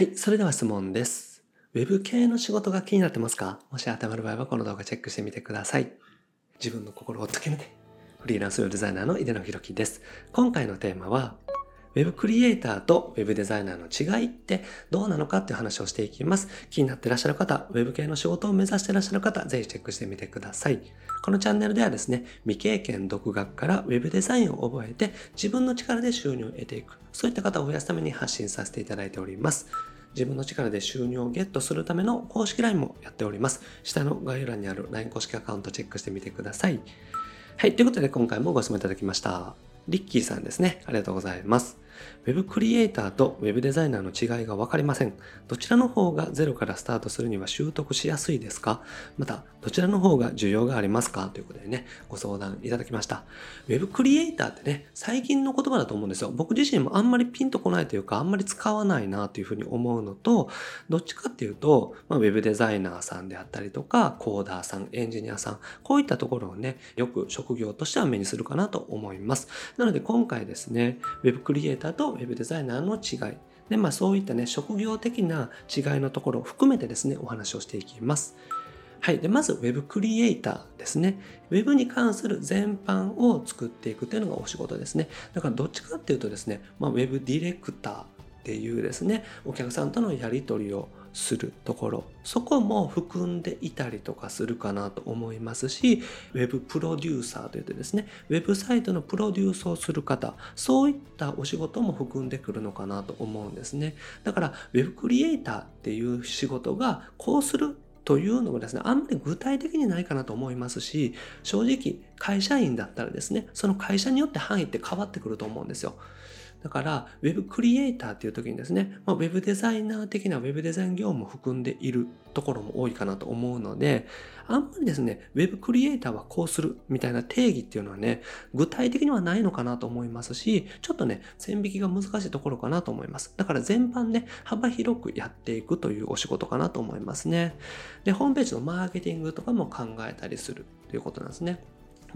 はい、それでは質問です。ウェブ系の仕事が気になってますか？もし当てはまる場合はこの動画チェックしてみてください。自分の心を解きめて、フリーランスウェブデザイナーの井出野博樹です。今回のテーマは、ウェブクリエイターとウェブデザイナーの違いってどうなのかっていう話をしていきます。気になってらっしゃる方、ウェブ系の仕事を目指してらっしゃる方、ぜひチェックしてみてください。このチャンネルではですね、未経験独学からウェブデザインを覚えて自分の力で収入を得ていく。そういった方を増やすために発信させていただいております。自分の力で収入をゲットするための公式 LINE もやっております。下の概要欄にある LINE 公式アカウントチェックしてみてください。はい、ということで今回もご質問いただきました。リッキーさんですね。ありがとうございます。ウェブクリエイターとウェブデザイナーの違いが分かりません。どちらの方がゼロからスタートするには習得しやすいですか？また、どちらの方が需要がありますか？ということでね、ご相談いただきました。ウェブクリエイターってね、最近の言葉だと思うんですよ。僕自身もあんまりピンとこないというか、あんまり使わないなというふうに思うのと、どっちかっていうと、まあ、ウェブデザイナーさんであったりとか、コーダーさん、エンジニアさん、こういったところをね、よく職業としては目にするかなと思います。なので今回ですね、ウェブクリエイターとウェブデザイナーの違い、で、まあそういったね、職業的な違いのところを含めてですね、お話をしていきます。はい。で、まず Web クリエイターですね。Web に関する全般を作っていくというのがお仕事ですね。だからどっちかっていうとですね、まあ、Web ディレクターっていうですね、お客さんとのやり取りをするところ、そこも含んでいたりとかするかなと思いますし、Web プロデューサーといってですね、ウェブサイトのプロデュースをする方、そういったお仕事も含んでくるのかなと思うんですね。だから、Web クリエイターっていう仕事がこうするというのもですね、あんまり具体的にないかなと思いますし、正直会社員だったらですね、その会社によって範囲って変わってくると思うんですよ。だから、ウェブクリエイターっていう時にですね、まあ、ウェブデザイナー的なウェブデザイン業務を含んでいるところも多いかなと思うので、あんまりですね、ウェブクリエイターはこうするみたいな定義っていうのはね、具体的にはないのかなと思いますし、ちょっとね、線引きが難しいところかなと思います。だから全般ね、幅広くやっていくというお仕事かなと思いますね。で、ホームページのマーケティングとかも考えたりするということなんですね。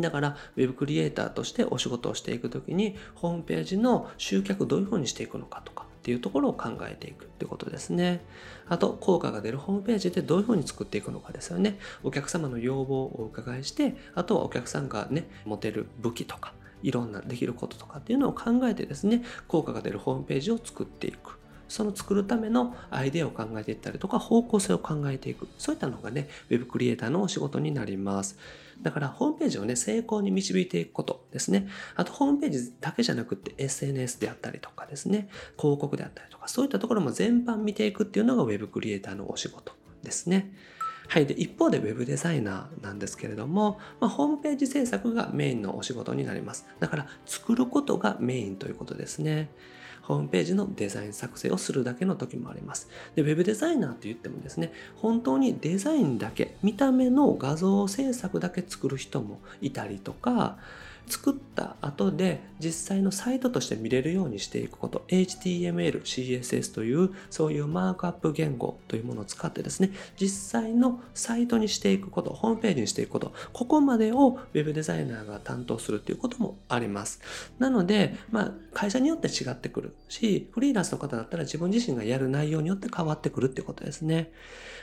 だから、ウェブクリエイターとしてお仕事をしていくときに、ホームページの集客どういうふうにしていくのかとかっていうところを考えていくってことですね。あと、効果が出るホームページでどういうふうに作っていくのかですよね。お客様の要望をお伺いして、あとはお客さんがね、持てる武器とか、いろんなできることとかっていうのを考えてですね、効果が出るホームページを作っていく。その作るためのアイデアを考えていったりとか、方向性を考えていく。そういったのがね、Web クリエイターのお仕事になります。だから、ホームページをね、成功に導いていくことですね。あと、ホームページだけじゃなくて、SNS であったりとかですね、広告であったりとか、そういったところも全般見ていくっていうのが Web クリエイターのお仕事ですね。はい。で、一方で Web デザイナーなんですけれども、まあ、ホームページ制作がメインのお仕事になります。だから、作ることがメインということですね。ホームページのデザイン作成をするだけの時もあります。で、ウェブデザイナーって言ってもですね、本当にデザインだけ、見た目の画像制作だけ作る人もいたりとか、作った後で実際のサイトとして見れるようにしていくこと。HTML、CSS というそういうマークアップ言語というものを使ってですね。実際のサイトにしていくことホームページにしていくこと。ここまでを Web デザイナーが担当するということもあります。なので、まあ、会社によって違ってくる。しフリーランスの方だったら自分自身がやる内容によって変わってくるっていうことですね。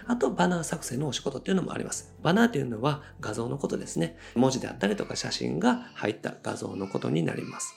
あとバナー作成のお仕事っていうのもあります。バナーっていうのは画像のことですね。文字であったりとか写真が入入った画像のことになります。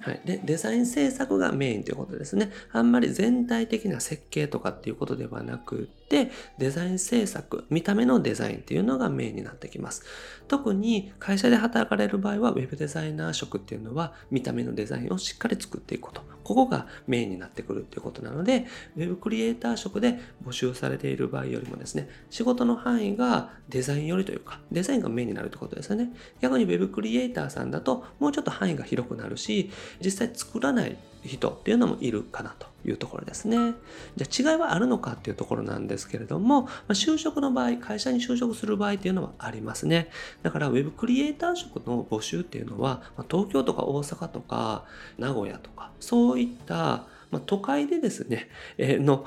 はい。で、デザイン制作がメインということですね。あんまり全体的な設計とかっていうことではなくて、デザイン制作、見た目のデザインっていうのがメインになってきます。特に会社で働かれる場合は、ウェブデザイナー職っていうのは、見た目のデザインをしっかり作っていくこと。ここがメインになってくるっていうことなので、Web クリエイター職で募集されている場合よりもですね、仕事の範囲がデザインよりというか、デザインがメインになるってことですよね。逆に Web クリエイターさんだと、もうちょっと範囲が広くなるし、実際作らない人っていうのもいるかなというところですね。じゃあ違いはあるのかっていうところなんですけれども、まあ、就職の場合、会社に就職する場合っていうのはありますね。だから Web クリエイター職の募集っていうのは、まあ、東京とか大阪とか名古屋とか、そういった、まあ、都会でですね、えー、の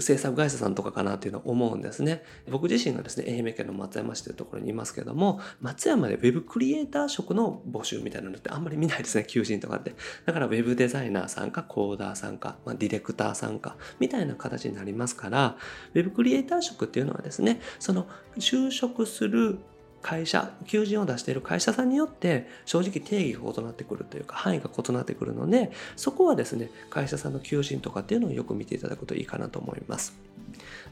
制作会社さんとかかなっていうのは思うんですね。僕自身がですね、愛媛県の松山市というところにいますけども、松山で Web クリエイター職の募集みたいなのってあんまり見ないですね、求人とかって。だから Web デザイナーさんか、コーダーさんか、まあ、ディレクターさんか、みたいな形になりますから、Web クリエイター職っていうのはですね、その就職する会社、求人を出している会社さんによって正直定義が異なってくるというか範囲が異なってくるので、そこはですね、会社さんの求人とかっていうのをよく見ていただくといいかなと思います。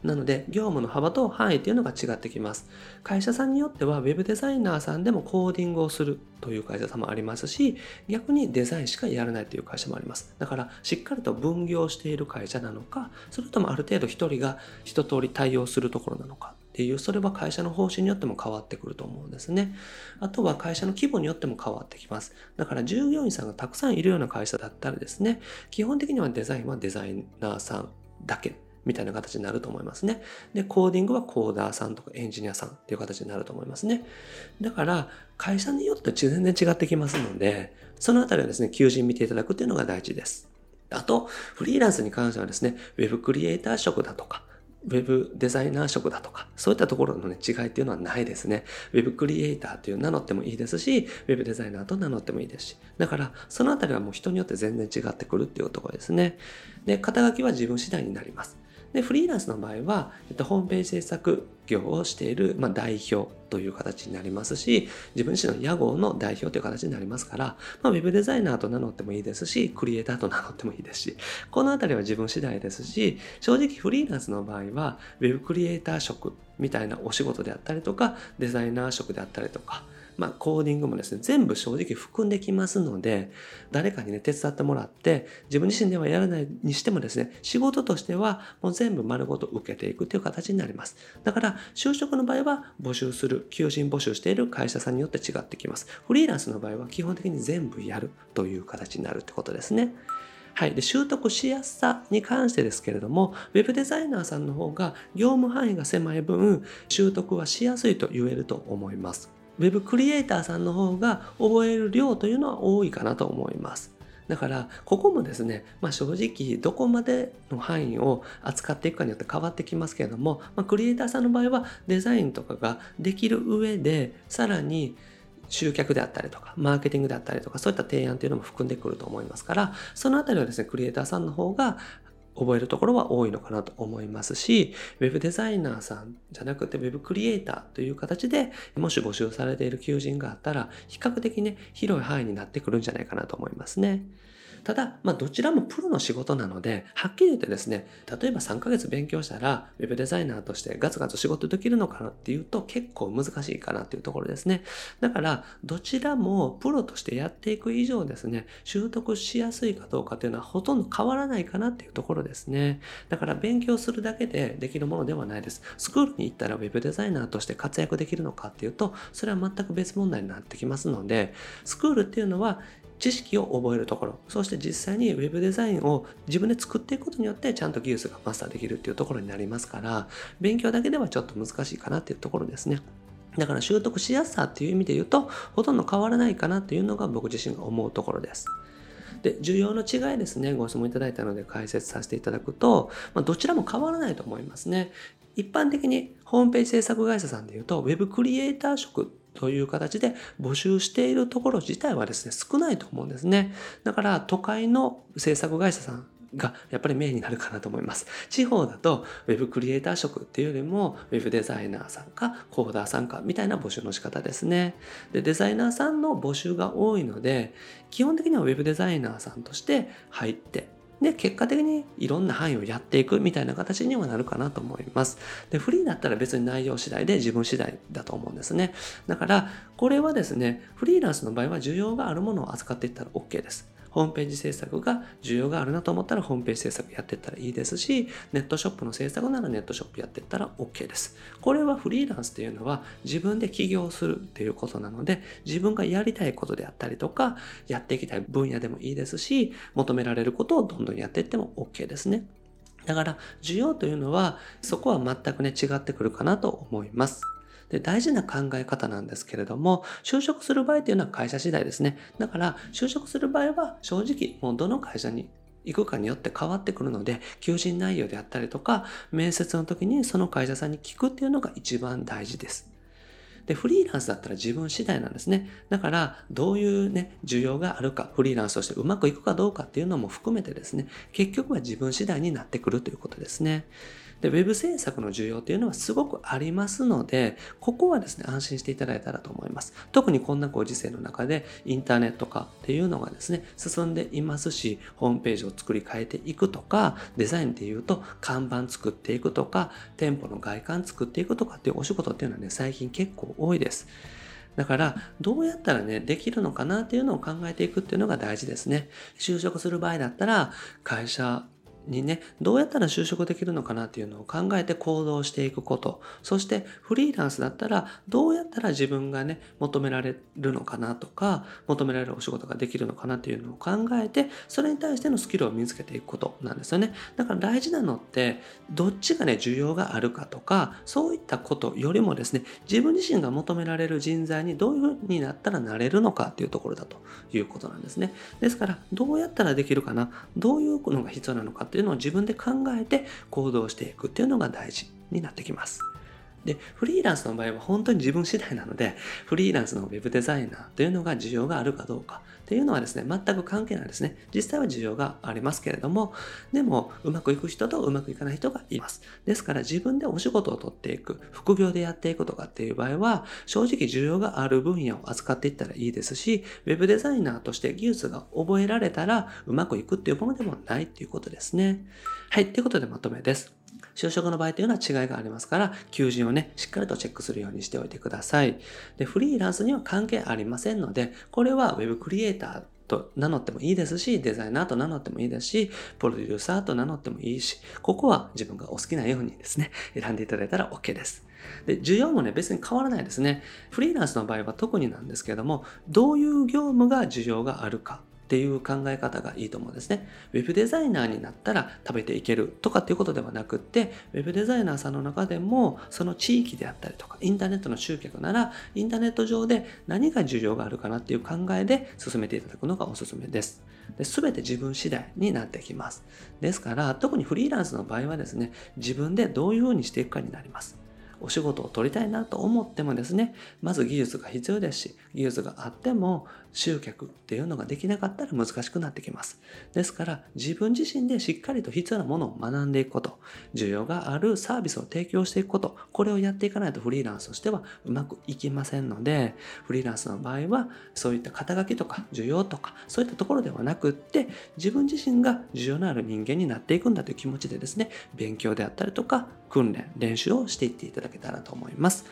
なので、業務の幅と範囲っていうのが違ってきます。会社さんによっては Web デザイナーさんでもコーディングをするという会社さんもありますし、逆にデザインしかやらないという会社もあります。だから、しっかりと分業している会社なのか、それともある程度一人が一通り対応するところなのかっていう、それは会社の方針によっても変わってくると思うんですね。あとは会社の規模によっても変わってきます。だから従業員さんがたくさんいるような会社だったらですね、基本的にはデザインはデザイナーさんだけみたいな形になると思いますね。で、コーディングはコーダーさんとかエンジニアさんっていう形になると思いますね。だから、会社によって全然違ってきますので、そのあたりはですね、求人見ていただくっていうのが大事です。あと、フリーランスに関してはですね、ウェブクリエイター職だとか、ウェブデザイナー職だとか、そういったところのね、違いっていうのはないですね。ウェブクリエイターという名乗ってもいいですし、ウェブデザイナーと名乗ってもいいですし。だから、そのあたりはもう人によって全然違ってくるっていうところですね。で、肩書きは自分次第になります。で、フリーランスの場合は、えっと、ホームページ制作業をしている、まあ、代表という形になりますし、自分自身の屋号の代表という形になりますから、まあ、ウェブデザイナーと名乗ってもいいですし、クリエイターと名乗ってもいいですし、このあたりは自分次第ですし、正直フリーランスの場合は、ウェブクリエイター職みたいなお仕事であったりとか、デザイナー職であったりとか、まあ、コーディングもですね、全部正直含んできますので、誰かにね、手伝ってもらって、自分自身ではやらないにしてもですね、仕事としてはもう全部丸ごと受けていくという形になります。だから、就職の場合は募集する、求人募集している会社さんによって違ってきます。フリーランスの場合は基本的に全部やるという形になるってことですね。はい。で、習得しやすさに関してですけれども、ウェブデザイナーさんの方が業務範囲が狭い分、習得はしやすいと言えると思います。ウェブクリエイターさんの方が覚える量というのは多いかなと思います。だから、ここもですね、まあ、正直、どこまでの範囲を扱っていくかによって変わってきますけれども、まあ、クリエイターさんの場合はデザインとかができる上で、さらに集客であったりとか、マーケティングであったりとか、そういった提案というのも含んでくると思いますから、そのあたりはですね、クリエイターさんの方が覚えるところは多いのかなと思いますし、ウェブデザイナーさんじゃなくてウェブクリエイターという形でもし募集されている求人があったら、比較的ね、広い範囲になってくるんじゃないかなと思いますね。ただ、まあ、どちらもプロの仕事なので、はっきり言ってですね、例えば3ヶ月勉強したら、ウェブデザイナーとしてガツガツ仕事できるのかなっていうと、結構難しいかなっていうところですね。だから、どちらもプロとしてやっていく以上ですね、習得しやすいかどうかっていうのはほとんど変わらないかなっていうところですね。だから、勉強するだけでできるものではないです。スクールに行ったらウェブデザイナーとして活躍できるのかっていうと、それは全く別問題になってきますので、スクールっていうのは知識を覚えるところ、そして実際に Web デザインを自分で作っていくことによってちゃんと技術がマスターできるっていうところになりますから、勉強だけではちょっと難しいかなっていうところですね。だから習得しやすさっていう意味で言うと、ほとんど変わらないかなっていうのが僕自身が思うところです。で、需要の違いですね、ご質問いただいたので解説させていただくと、まあ、どちらも変わらないと思いますね。一般的にホームページ制作会社さんで言うと、Web クリエイター職という形で募集しているところ自体はですね、少ないと思うんですね。だから都会の制作会社さんがやっぱりメインになるかなと思います。地方だと Web クリエイター職っていうよりも Web デザイナーさんかコーダーさんかみたいな募集の仕方ですね。で、デザイナーさんの募集が多いので、基本的には Web デザイナーさんとして入ってで、結果的にいろんな範囲をやっていくみたいな形にはなるかなと思います。で、フリーだったら別に内容次第で自分次第だと思うんですね。だから、これはですね、フリーランスの場合は需要があるものを扱っていったら OK です。ホームページ制作が需要があるなと思ったらホームページ制作やっていったらいいですし、ネットショップの制作ならネットショップやっていったら OK です。これはフリーランスっていうのは自分で起業するっていうことなので、自分がやりたいことであったりとか、やっていきたい分野でもいいですし、求められることをどんどんやっていっても OK ですね。だから、需要というのは、そこは全くね、違ってくるかなと思います。で、大事な考え方なんですけれども、就職する場合っていうのは会社次第ですね。だから、就職する場合は正直、もうどの会社に行くかによって変わってくるので、求人内容であったりとか、面接の時にその会社さんに聞くっていうのが一番大事です。で、フリーランスだったら自分次第なんですね。だから、どういうね、需要があるか、フリーランスとしてうまくいくかどうかっていうのも含めてですね、結局は自分次第になってくるということですね。で、ウェブ制作の需要っていうのはすごくありますので、ここはですね、安心していただいたらと思います。特にこんなご時世の中で、インターネット化っていうのがですね、進んでいますし、ホームページを作り変えていくとか、デザインで言うと、看板作っていくとか、店舗の外観作っていくとかっていうお仕事っていうのはね、最近結構多いです。だから、どうやったらね、できるのかなっていうのを考えていくっていうのが大事ですね。就職する場合だったら、会社にね、どうやったら就職できるのかなっていうのを考えて行動していくこと。そしてフリーランスだったらどうやったら自分がね、求められるのかなとか、求められるお仕事ができるのかなっていうのを考えて、それに対してのスキルを身につけていくことなんですよね。だから大事なのって、どっちがね、需要があるかとか、そういったことよりもですね、自分自身が求められる人材にどういうふうになったらなれるのかっていうところだということなんですね。ですから、どうやったらできるかな、どういうのが必要なのかっていうのを自分で考えて行動していくっていうのが大事になってきます。で、フリーランスの場合は本当に自分次第なので、フリーランスのウェブデザイナーというのが需要があるかどうかっていうのはですね、全く関係ないですね。実際は需要がありますけれども、でも、うまくいく人とうまくいかない人がいます。ですから自分でお仕事を取っていく、副業でやっていくとかっていう場合は、正直需要がある分野を扱っていったらいいですし、ウェブデザイナーとして技術が覚えられたらうまくいくっていうものでもないっていうことですね。はい、ということでまとめです。就職の場合というのは違いがありますから、求人をね、しっかりとチェックするようにしておいてください。で、フリーランスには関係ありませんので、これは Web クリエイターと名乗ってもいいですし、デザイナーと名乗ってもいいですし、プロデューサーと名乗ってもいいし、ここは自分がお好きなようにですね、選んでいただいたら OK です。で、需要もね、別に変わらないですね。フリーランスの場合は特になんですけども、どういう業務が需要があるかっていう考え方がいいと思うんですね。ウェブデザイナーになったら食べていけるとかっていうことではなくって、ウェブデザイナーさんの中でも、その地域であったりとか、インターネットの集客なら、インターネット上で何が需要があるかなっていう考えで進めていただくのがおすすめです。すべて自分次第になってきます。ですから、特にフリーランスの場合はですね、自分でどういうふうにしていくかになります。お仕事を取りたいなと思ってもですね、まず技術が必要ですし、技術があっても集客っていうのができなかったら難しくなってきます。ですから自分自身でしっかりと必要なものを学んでいくこと、需要があるサービスを提供していくこと、これをやっていかないとフリーランスとしてはうまくいきませんので、フリーランスの場合はそういった肩書きとか需要とかそういったところではなくって自分自身が需要のある人間になっていくんだという気持ちでですね、勉強であったりとか訓練、練習をしていっていただけたらと思います。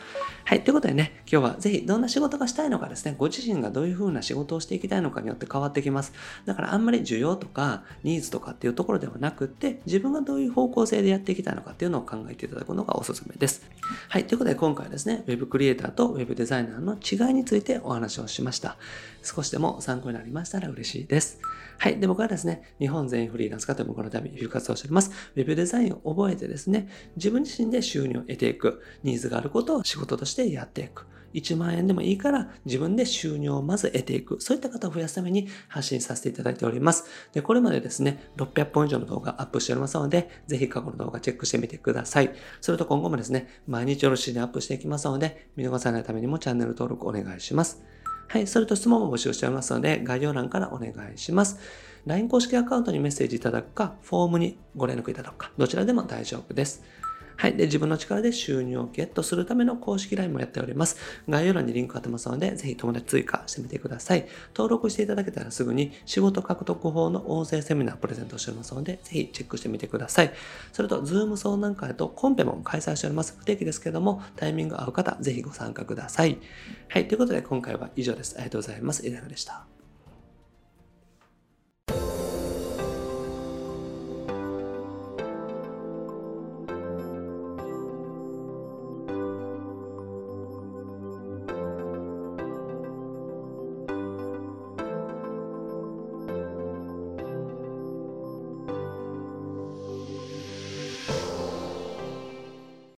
はい。ということでね、今日はぜひどんな仕事がしたいのかですね、ご自身がどういう風な仕事をしていきたいのかによって変わってきます。だからあんまり需要とかニーズとかっていうところではなくって、自分がどういう方向性でやっていきたいのかっていうのを考えていただくのがおすすめです。はい。ということで今回はですね、Web クリエイターと Web デザイナーの違いについてお話をしました。少しでも参考になりましたら嬉しいです。はい。で、僕はですね、日本全員フリーランス化というこの度、就活をしております。Web デザインを覚えてですね、自分自身で収入を得ていく、ニーズがあることを仕事としてやっていく。1万円でもいいから自分で収入をまず得ていく。そういった方を増やすために発信させていただいております。で、これまでですね、600本以上の動画アップしておりますので、ぜひ過去の動画チェックしてみてください。それと今後もですね、毎日よろしいでアップしていきますので、見逃さないためにもチャンネル登録お願いします。はい、それと質問も募集しておりますので、概要欄からお願いします。LINE 公式アカウントにメッセージいただくか、フォームにご連絡いただくか、どちらでも大丈夫です。はい。で、自分の力で収入をゲットするための公式 LINE もやっております。概要欄にリンク貼ってますので、ぜひ友達追加してみてください。登録していただけたらすぐに仕事獲得法の音声セミナープレゼントしておりますので、ぜひチェックしてみてください。それと、 Zoom 相談会とコンペも開催しております。不定期ですけども、タイミング合う方、ぜひご参加ください。はい。ということで、今回は以上です。ありがとうございます。エレナでした。